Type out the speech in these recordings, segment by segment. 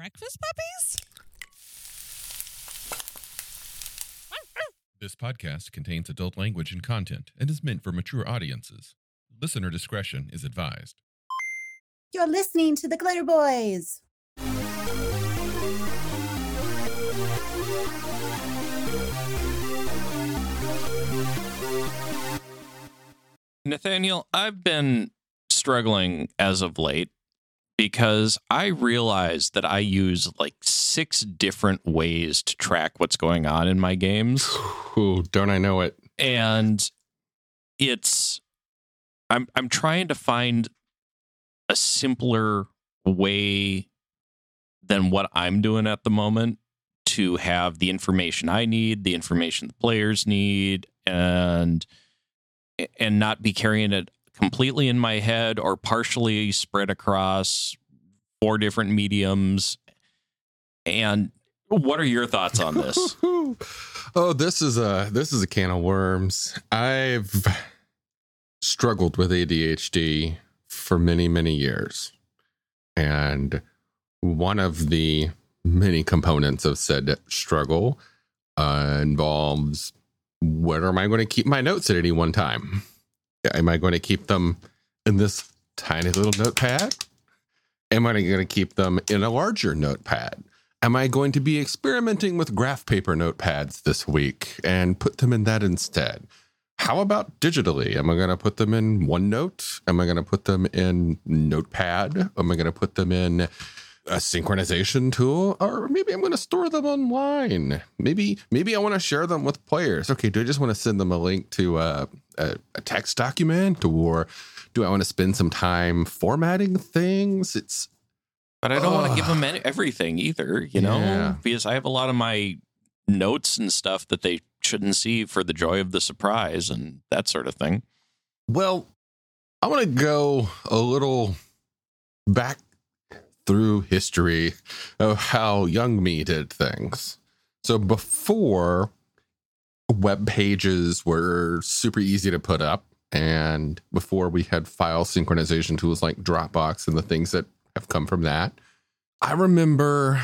breakfast puppies? This podcast contains adult language and content and is meant for mature audiences. Listener discretion is advised. You're listening to the Glitter Boys. Nathaniel, I've been struggling as of late because I realize that I use like six different ways to track what's going on in my games. Ooh, don't I know it? And it's I'm I'm trying to find a simpler way than what I'm doing at the moment to have the information I need, the information the players need, and and not be carrying it completely in my head or partially spread across four different mediums. And what are your thoughts on this? oh, this is a this is a can of worms. I've struggled with ADHD for many many years, and one of the many components of said struggle uh, involves where am I going to keep my notes at any one time? Am I going to keep them in this tiny little notepad? Am I going to keep them in a larger notepad? Am I going to be experimenting with graph paper notepads this week and put them in that instead? How about digitally? Am I going to put them in OneNote? Am I going to put them in Notepad? Am I going to put them in a synchronization tool? Or maybe i'm going to store them online. Maybe maybe i want to share them with players. Okay do i just want to send them a link to a, a, a text document? Or do i want to spend some time formatting things? It's but i don't want to give them any, everything either you know? Yeah. because i have a lot of my notes and stuff that they shouldn't see for the joy of the surprise and that sort of thing. Well i want to go a little back through history of how young me did things. So before web pages were super easy to put up and before we had file synchronization tools like dropbox and the things that have come from that i remember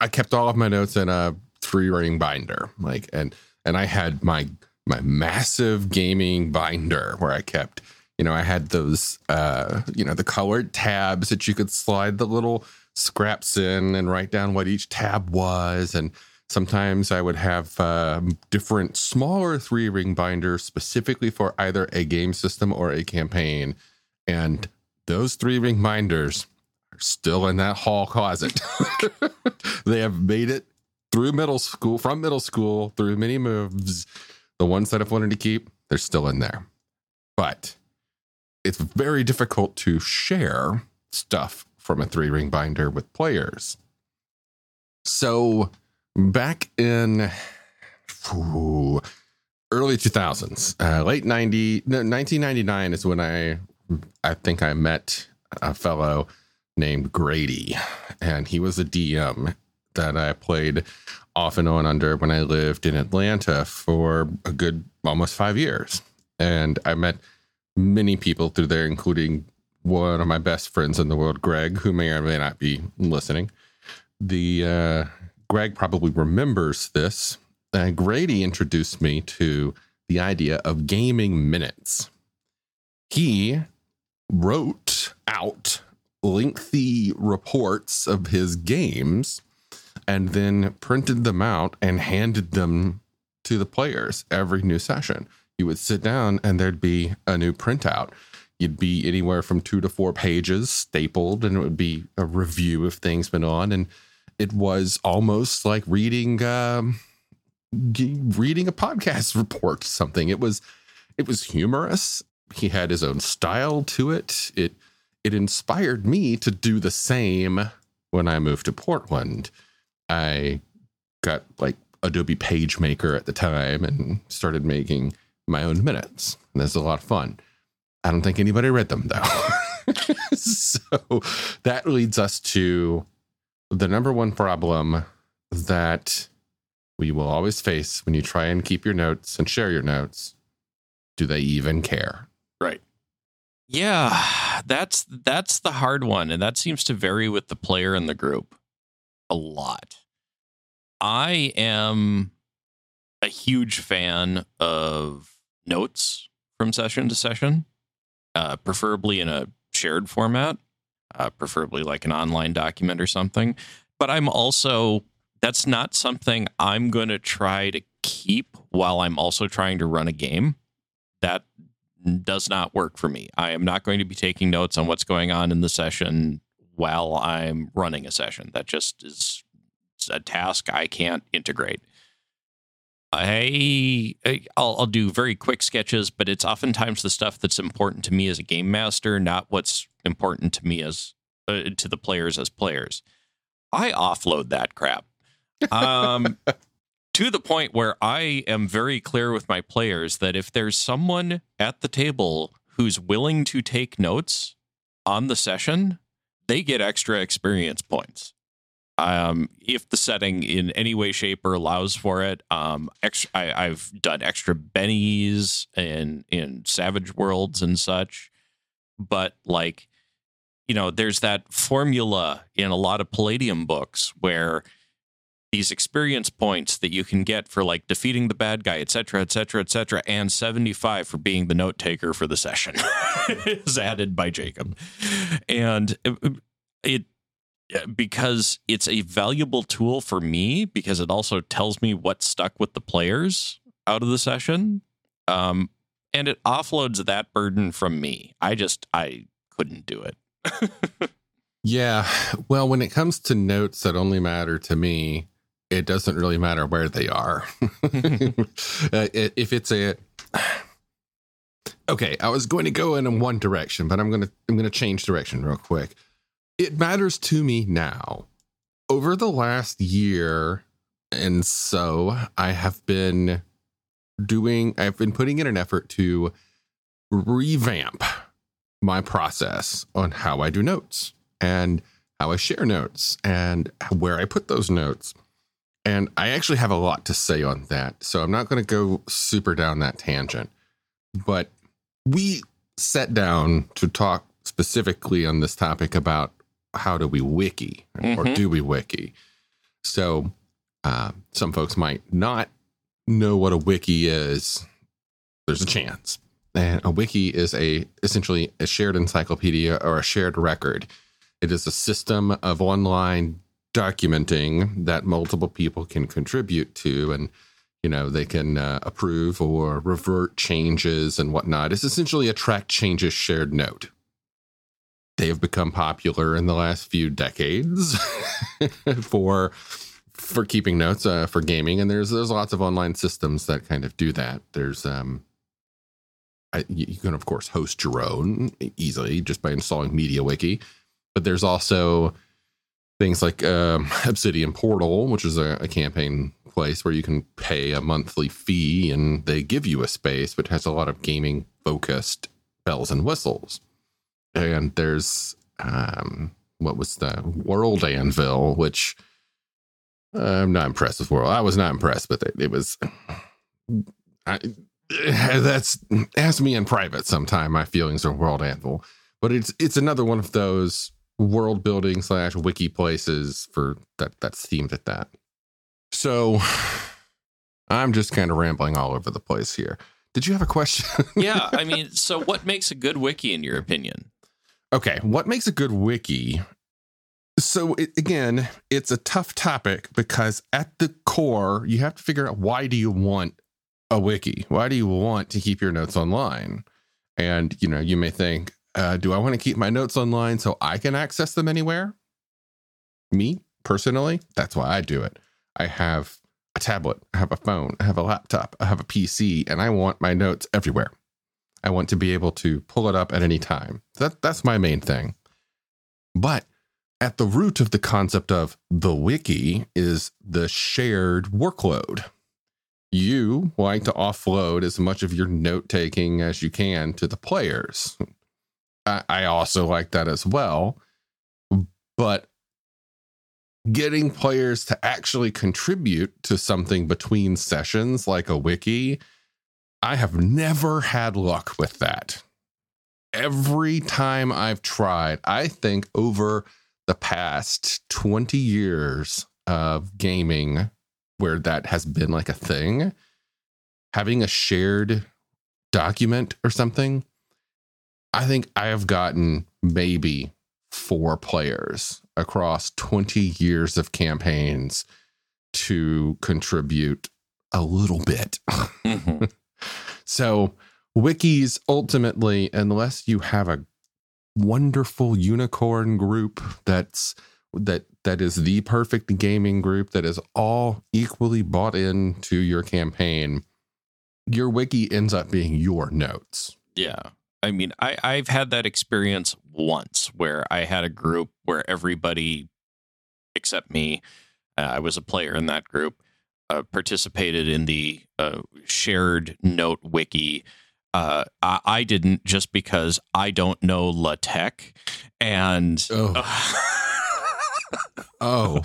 i kept all of my notes in a three ring binder like and and i had my my massive gaming binder where i kept you know i had those uh you know the colored tabs that you could slide the little scraps in and write down what each tab was. And sometimes i would have uh, different smaller three ring binders specifically for either a game system or a campaign. And those three ring binders are still in that hall closet. They have made it through middle school from middle school through many moves. The ones that i've wanted to keep they're still in there. But it's very difficult to share stuff from a three ring binder with players. So back in ooh, early 2000s, uh, late 90, no, 1999 is when I, I think I met a fellow named Grady, and he was a DM that I played off and on under when I lived in Atlanta for a good almost five years. And I met many people through there, including one of my best friends in the world, Greg, who may or may not be listening. The uh, Greg probably remembers this. Uh, Grady introduced me to the idea of gaming minutes. He wrote out lengthy reports of his games and then printed them out and handed them to the players every new session. You would sit down and there'd be a new printout. You'd be anywhere from two to four pages stapled, and it would be a review of things been on. And it was almost like reading um, reading a podcast report, something. It was it was humorous. He had his own style to it. It it inspired me to do the same when I moved to Portland. I got like Adobe PageMaker at the time and started making my own minutes. And that's a lot of fun. I don't think anybody read them though. so that leads us to the number one problem that we will always face when you try and keep your notes and share your notes. Do they even care? right Yeah, that's that's the hard one, and that seems to vary with the player in the group a lot. I am a huge fan of notes from session to session, uh, preferably in a shared format, uh, preferably like an online document or something. But I'm also that's not something I'm going to try to keep while I'm also trying to run a game. That does not work for me. I am not going to be taking notes on what's going on in the session while I'm running a session. That just is a task I can't integrate. I I'll, I'll, do very quick sketches, but it's oftentimes the stuff that's important to me as a game master, not what's important to me as uh, to the players as players. I offload that crap. Um, to the point where I am very clear with my players that if there's someone at the table who's willing to take notes on the session, they get extra experience points. Um, if the setting in any way, shape, or allows for it, um, extra, I, have done extra bennies in in Savage Worlds and such. But like, you know, there's that formula in a lot of Palladium books where these experience points that you can get for like defeating the bad guy, et cetera, et cetera, et cetera, and 75 for being the note taker for the session is added by Jacob. And it, it, because it's a valuable tool for me because it also tells me what stuck with the players out of the session. Um, and it offloads that burden from me. I just, I couldn't do it. yeah. Well, when it comes to notes that only matter to me, it doesn't really matter where they are. uh, if it's a okay, I was going to go in one direction, but I'm gonna I'm gonna change direction real quick. It matters to me now. Over the last year and so, I have been doing. I've been putting in an effort to revamp my process on how I do notes and how I share notes and where I put those notes and I actually have a lot to say on that. So I'm not going to go super down that tangent. But we sat down to talk specifically on this topic about how do we wiki mm-hmm. or do we wiki. So uh, some folks might not know what a wiki is. There's a chance. And a wiki is a essentially a shared encyclopedia or a shared record. It is a system of online documenting that multiple people can contribute to and you know they can uh, approve or revert changes and whatnot it's essentially a track changes shared note they have become popular in the last few decades for for keeping notes uh, for gaming. And there's there's lots of online systems that kind of do that. There's um I, you can of course host your own easily just by installing MediaWiki. But there's also things like um, Obsidian Portal, which is a, a, campaign place where you can pay a monthly fee and they give you a space, which has a lot of gaming focused bells and whistles. And there's um, what was the World Anvil, which I'm not impressed with World. I was not impressed with it. It was. I, that's ask me in private sometime my feelings on World Anvil, but it's it's another one of those world building slash wiki places for that that's themed at that. So I'm just kind of rambling all over the place here. Did you have a question? yeah, I mean, so what makes a good wiki in your opinion? Okay, what makes a good wiki? So it, again, it's a tough topic because at the core, you have to figure out why do you want a wiki? Why do you want to keep your notes online? And you know, you may think, uh, do I want to keep my notes online so I can access them anywhere? Me personally, that's why I do it. I have a tablet, I have a phone, I have a laptop, I have a PC, and I want my notes everywhere. I want to be able to pull it up at any time. That that's my main thing. But at the root of the concept of the wiki is the shared workload. You like to offload as much of your note taking as you can to the players. I, also like that as well. But getting players to actually contribute to something between sessions like a wiki, I have never had luck with that. every time I've tried, I think over the past 20 years of gaming where that has been like a thing, having a shared document or something, I think I have gotten maybe four players across 20 years of campaigns to contribute a little bit. Mhm. So, wikis ultimately, unless you have a wonderful unicorn group that's that that is the perfect gaming group that is all equally bought into your campaign, your wiki ends up being your notes. Yeah. I mean, I, I've had that experience once where I had a group where everybody except me, uh, I was a player in that group, uh, participated in the uh, shared note wiki. Uh, I, I didn't just because I don't know LaTeX. And Oh.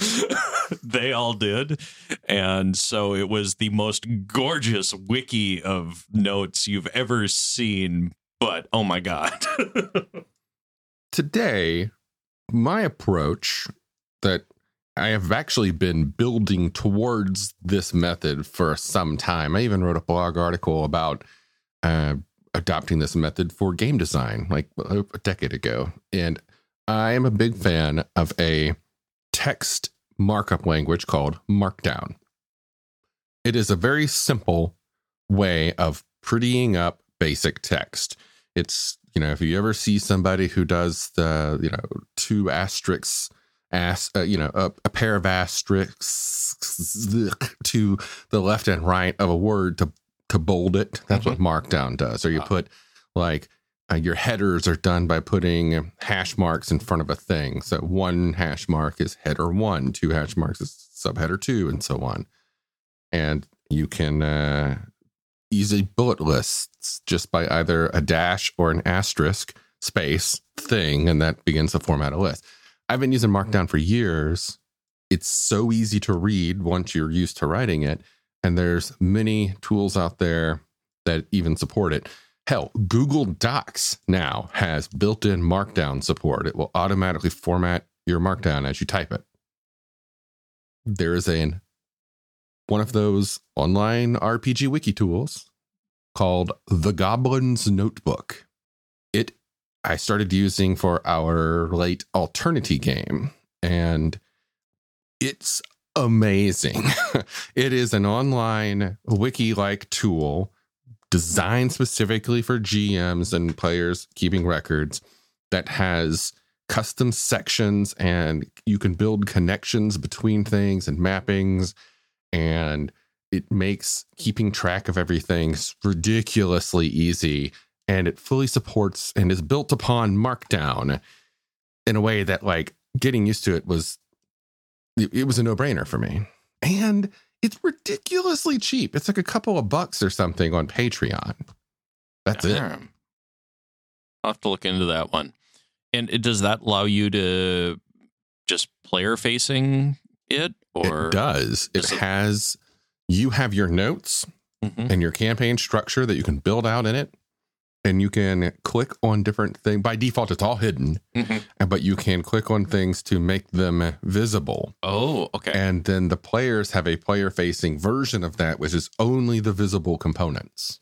they all did. And so it was the most gorgeous wiki of notes you've ever seen. But oh my God. Today, my approach that I have actually been building towards this method for some time. I even wrote a blog article about uh, adopting this method for game design like a decade ago. And I am a big fan of a text markup language called Markdown. It is a very simple way of prettying up basic text. It's, you know, if you ever see somebody who does the, you know, two asterisks, as, uh, you know, a, a pair of asterisks to the left and right of a word to to bold it. That's what Markdown does. Or you Ah. put like uh, your headers are done by putting hash marks in front of a thing. So one hash mark is header one, two hash marks is subheader two, and so on. And you can uh, easily bullet lists just by either a dash or an asterisk space thing, and that begins to format a list. I've been using Markdown for years. It's so easy to read once you're used to writing it. And there's many tools out there that even support it. Hell, Google Docs now has built in Markdown support. It will automatically format your Markdown as you type it. There is a one of those online RPG wiki tools called The Goblin's Notebook. It I started using for our late Alternity game, and it's amazing. it is an online wiki like tool designed specifically for GMs and players keeping records that has custom sections and you can build connections between things and mappings and it makes keeping track of everything ridiculously easy and it fully supports and is built upon markdown in a way that like getting used to it was it, was a no-brainer for me. And it's ridiculously cheap. It's like a couple of bucks or something on patreon. That's it. I'll have to look into that one. And it, does that allow you to just player facing it or it does it it- has you have your notes Mhm. and your campaign structure that you can build out in it and you can click on different things by default it's all hidden Mhm. but you can click on things to make them visible Oh, okay. and then the players have a player facing version of that which is only the visible components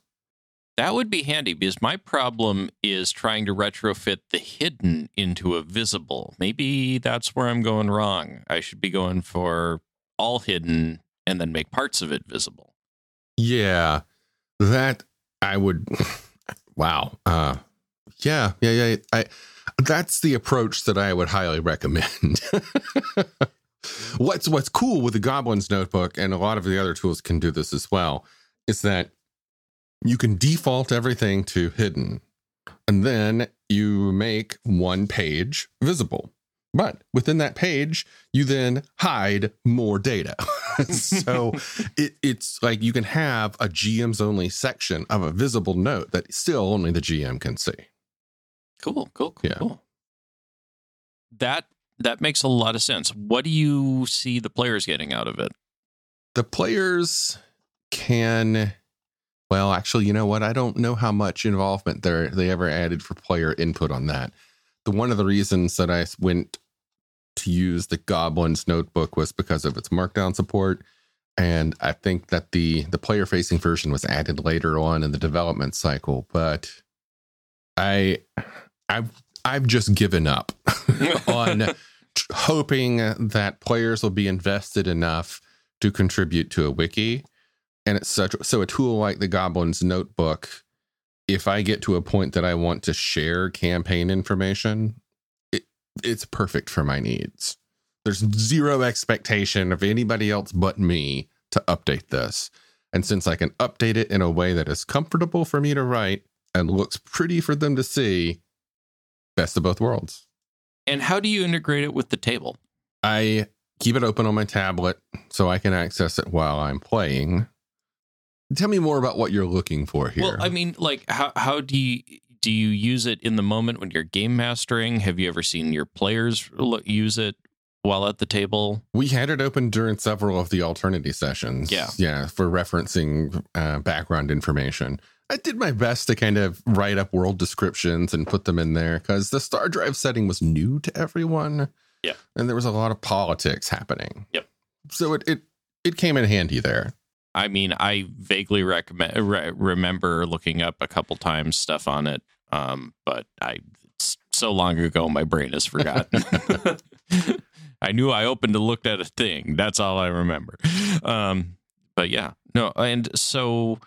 That would be handy because my problem is trying to retrofit the hidden into a visible. Maybe that's where I'm going wrong. I should be going for all hidden and then make parts of it visible. yeah that i would wow. Uh yeah yeah yeah. I that's the approach that i would highly recommend. What's what's cool with the goblins notebook and a lot of the other tools can do this as well is that you can default everything to hidden and then you make one page visible but within that page you then hide more data so it, it's like you can have a gm's only section of a visible note that still only the gm can see Cool, cool, cool, Yeah. cool. That that makes a lot of sense. What do you see the players getting out of it? the players can well, actually, you know what? I don't know how much involvement they they ever added for player input on that. The one of the reasons that I went to use the Goblins notebook was because of its markdown support. And I think that the the player facing version was added later on in the development cycle, but I I've I've just given up on hoping that players will be invested enough to contribute to a wiki. And it's such so a tool like the Goblins notebook, if I get to a point that I want to share campaign information, it's perfect for my needs. There's zero expectation of anybody else but me to update this. And since I can update it in a way that is comfortable for me to write and looks pretty for them to see, best of both worlds. And how do you integrate it with the table? I keep it open on my tablet so I can access it while I'm playing. Tell me more about what you're looking for here. Well, I mean, like how how do you do you use it in the moment when you're game mastering? Have you ever seen your players use it while at the table? We had it open during several of the Alternity sessions. Yeah. Yeah, for referencing uh, background information. I did my best to kind of write up world descriptions and put them in there because the star drive setting was new to everyone. Yeah. And there was a lot of politics happening. Yep. So it it, it came in handy there. I mean, I vaguely recommend re- remember looking up a couple times stuff on it, um, but I it's so long ago my brain has forgotten. I knew I opened and looked at a thing. That's all I remember. Um, but yeah, no. And so,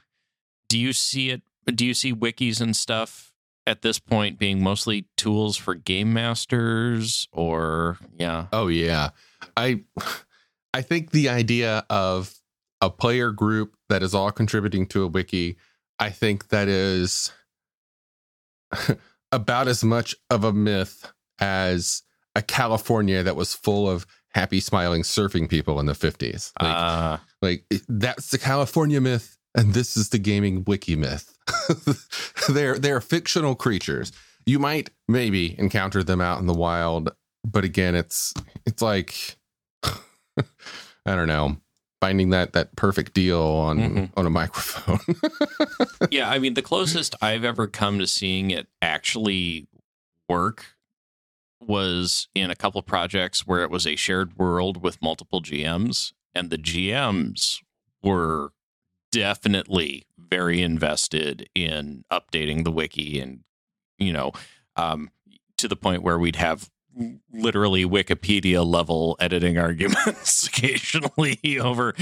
do you see it? Do you see wikis and stuff at this point being mostly tools for game masters, or yeah? Oh yeah, I I think the idea of a player group that is all contributing to a wiki, I think that is about as much of a myth as a California that was full of happy, smiling surfing people in the 50s. Like, uh, like that's the California myth, and this is the gaming wiki myth. they're they're fictional creatures. You might maybe encounter them out in the wild, but again, it's it's like I don't know finding that that perfect deal on Mhm. on a microphone. yeah, I mean, the closest I've ever come to seeing it actually work was in a couple projects where it was a shared world with multiple GMs, and the GMs were definitely very invested in updating the wiki and, you know, um, to the point where we'd have literally Wikipedia level editing arguments occasionally over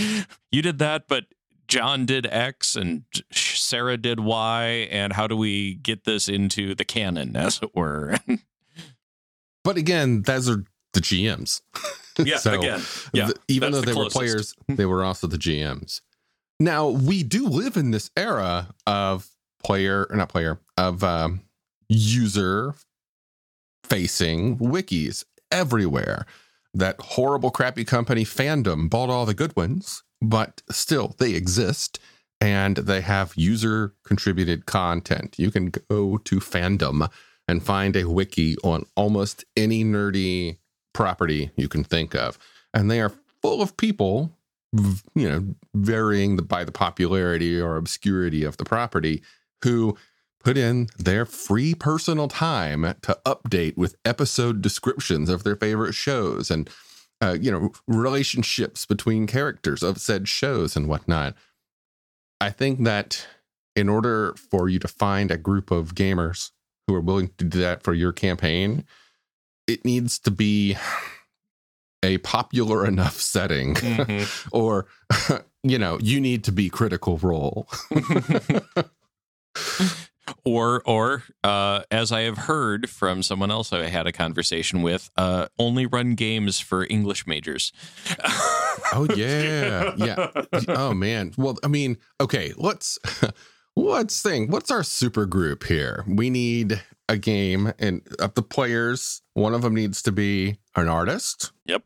you did that, but John did X and Sarah did Y, and how do we get this into the canon, as it were? but again, those are the GMs. yeah, So, again, yeah, th- even though the they were players, they were also the GMs. Now we do live in this era of player, or not player, of um, user facing wikis everywhere. That horrible, crappy company fandom bought all the good ones, but still they exist and they have user contributed content. You can go to fandom and find a wiki on almost any nerdy property you can think of. And they are full of people, you know, varying the, by the popularity or obscurity of the property, who put in their free personal time to update with episode descriptions of their favorite shows and, uh, you know, relationships between characters of said shows and whatnot. I think that in order for you to find a group of gamers who are willing to do that for your campaign, it needs to be a popular enough setting Mhm. or you know you need to be critical role or or uh, as I have heard from someone else I had a conversation with, uh, only run games for English majors. oh yeah. Yeah. Oh man. Well i mean okay let's let's think. What's our super group here? We need a game and of the players one of them needs to be an artist? Yep.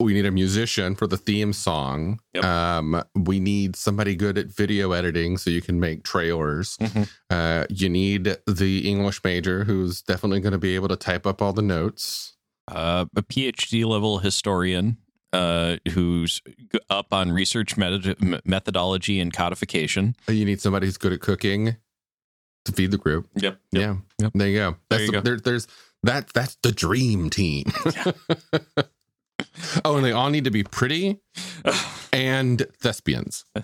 We need a musician for the theme song Yep. um we need somebody good at video editing so you can make trailers Mhm. uh you need the english major who's definitely going to be able to type up all the notes uh, a PhD level historian uh, who's up on research metod- m- methodology and codification. You need somebody who's good at cooking to feed the group. Yep. Yeah. Yep. There you go. That's There you the, go. There, there's that. That's the dream team. oh, and they all need to be pretty and thespians.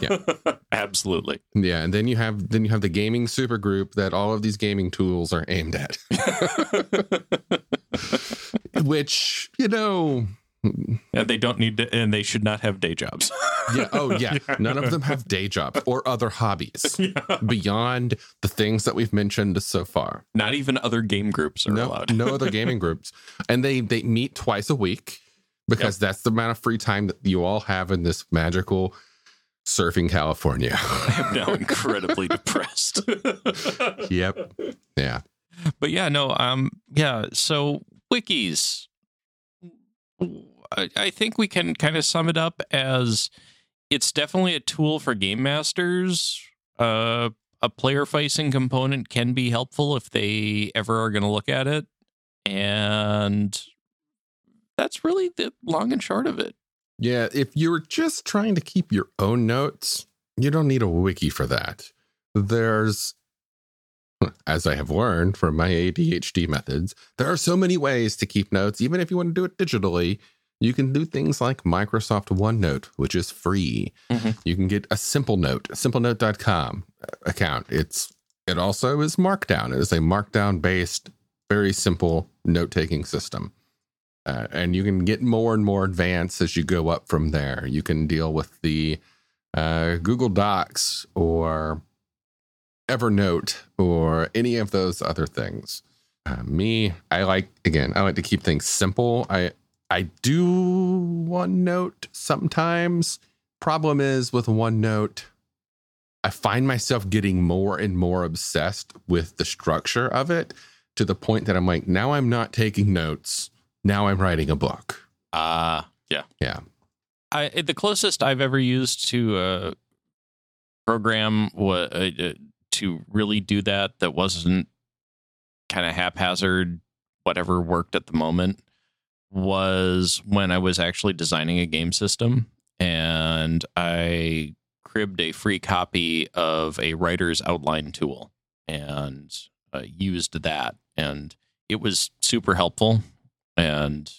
Yeah, absolutely. Yeah, and then you have then you have the gaming super group that all of these gaming tools are aimed at. Which you know, and they don't need to, and they should not have day jobs. yeah. Oh yeah, none of them have day jobs or other hobbies beyond the things that we've mentioned so far. Not even other game groups are no, allowed. no other gaming groups, and they they meet twice a week because that's the amount of free time that you all have in this magical surfing California. I'm now incredibly depressed. yep. Yeah. but yeah, no, um, yeah. So wikis, I, think we can kind of sum it up as it's definitely a tool for game masters. Uh, a player facing component can be helpful if they ever are going to look at it, and that's really the long and short of it. Yeah, if you're just trying to keep your own notes, you don't need a wiki for that. There's, as I have learned from my ADHD methods, there are so many ways to keep notes. Even if you want to do it digitally, you can do things like Microsoft OneNote, which is free. Mhm. You can get a simple note, simplenote.com account. It's it also is Markdown. It is a Markdown based, very simple note taking system. Uh, and you can get more and more advanced as you go up from there. You can deal with the uh, Google Docs or Evernote or any of those other things. Uh, me, I like again. I like to keep things simple. I I do OneNote sometimes. Problem is with OneNote, I find myself getting more and more obsessed with the structure of it to the point that I'm like, now I'm not taking notes. Now I'm writing a book. Uh yeah. Yeah. I the closest I've ever used to a program wa- uh, uh, to really do that that wasn't kind of haphazard whatever worked at the moment was when I was actually designing a game system and I cribbed a free copy of a writer's outline tool and uh, used that and it was super helpful and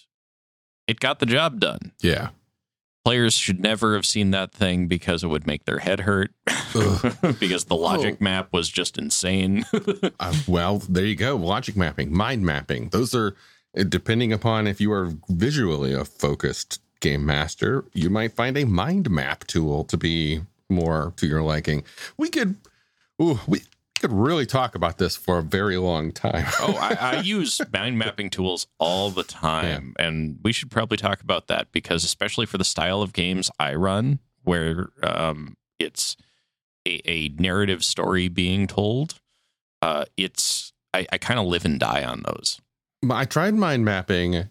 it got the job done. Yeah. Players should never have seen that thing because it would make their head hurt because the logic Oh. map was just insane. Uh, well, there you go. Logic mapping, mind mapping. Those are, uh, depending upon if you are visually a focused game master, you might find a mind map tool to be more to your liking. We could, ooh, we could really talk about this for a very long time. oh, I, I use mind mapping tools all the time, and we should probably talk about that because, especially for the style of games I run, where um, it's a, a narrative story being told, uh, it's I, I kind of live and die on those. I tried mind mapping.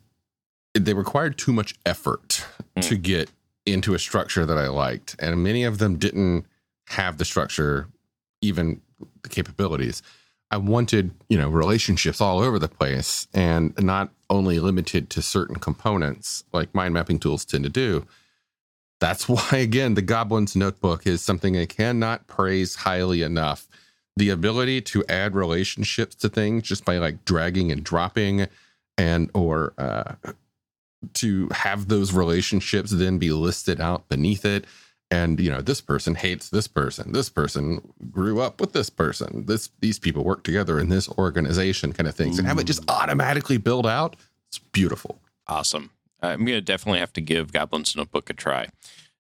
They required too much effort Mm. to get into a structure that I liked, and many of them didn't have the structure, even the capabilities. I wanted, you know, relationships all over the place and not only limited to certain components like mind mapping tools tend to do. That's why, again, the Goblin's Notebook is something I cannot praise highly enough. The ability to add relationships to things just by like dragging and dropping and or uh, to have those relationships then be listed out beneath it and you know this person hates this person. This person grew up with this person. This these people work together in this organization kind of things and have it just automatically build out. It's beautiful. Awesome. I'm going to definitely have to give Goblin's Notebook a try.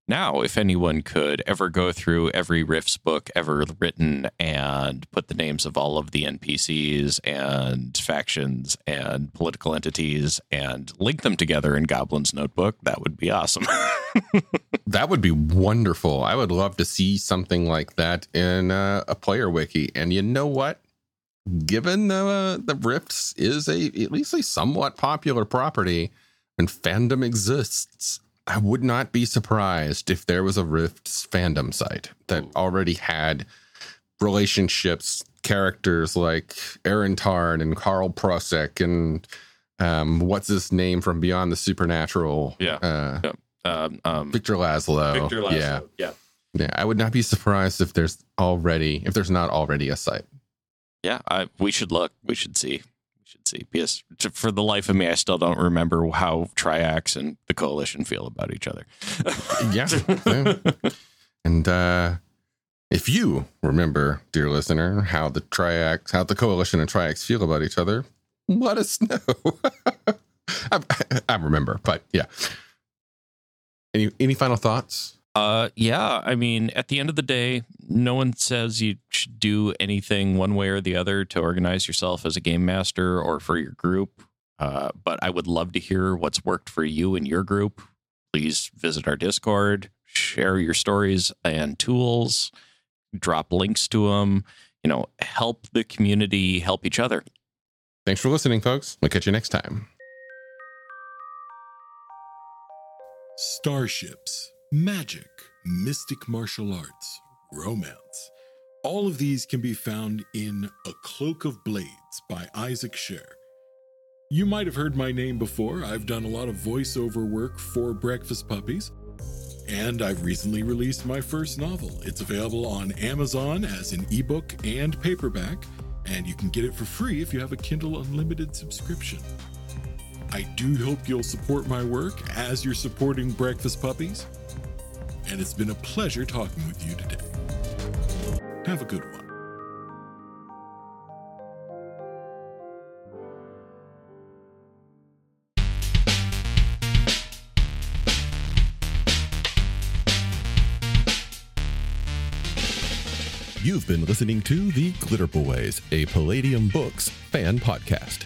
Now, if anyone could ever go through every Rifts book ever written and put the names of all of the NPCs and factions and political entities and link them together in Goblin's Notebook, that would be awesome. that would be wonderful. I would love to see something like that in uh, a player wiki. And you know what? Given the uh, the rifts is a at least a somewhat popular property and fandom exists i would not be surprised if there was a rifts fandom site that already had relationships characters like Erin Tarn and Karl Prosek and um, what's his name from Beyond the Supernatural? Yeah. uh, Yeah. Um, um, Victor Lazlo. Victor Lazlo. Yeah, yeah. yeah. I would not be surprised if there's already if there's not already a site. Yeah, I, we should look. We should see. Should see. Because for the life of me, I still don't remember how Triax and the Coalition feel about each other. Yeah. Yeah. And uh, if you remember, dear listener, how the Triax, how the Coalition and Triax feel about each other, let us know. I, I remember, but yeah. Any any final thoughts? Uh, yeah. I mean, at the end of the day, no one says you should do anything one way or the other to organize yourself as a game master or for your group. Uh, but I would love to hear what's worked for you and your group. Please visit our Discord, share your stories and tools, drop links to them. You know, help the community help each other. Thanks for listening, folks. We'll catch you next time. Starships, magic, mystic martial arts, romance. All of these can be found in A Cloak of Blades by Isaac Scher. You might have heard my name before. I've done a lot of voiceover work for Breakfast Puppies. And I've recently released my first novel. It's available on Amazon as an ebook and paperback, and you can get it for free if you have a Kindle Unlimited subscription. I do hope you'll support my work as you're supporting Breakfast Puppies. And it's been a pleasure talking with you today. Have a good one. You've been listening to The Glitter Boys, a Palladium Books fan podcast.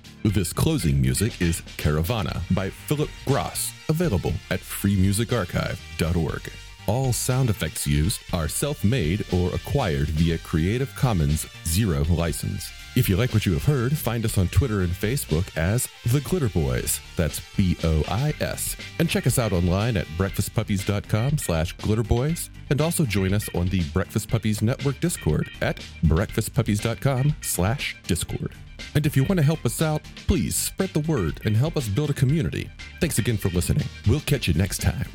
This closing music is Caravana by Phillip Gross, available at freemusicarchive.org. All sound effects used are self made or acquired via Creative Commons Zero license. If you like what you have heard, find us on Twitter and Facebook as The Glitter Boys. That's B O I S. And check us out online at breakfastpuppies.com slash glitterboys. And also join us on the Breakfast Puppies Network Discord at breakfastpuppies.com slash discord. And if you want to help us out, please spread the word and help us build a community. Thanks again for listening. We'll catch you next time.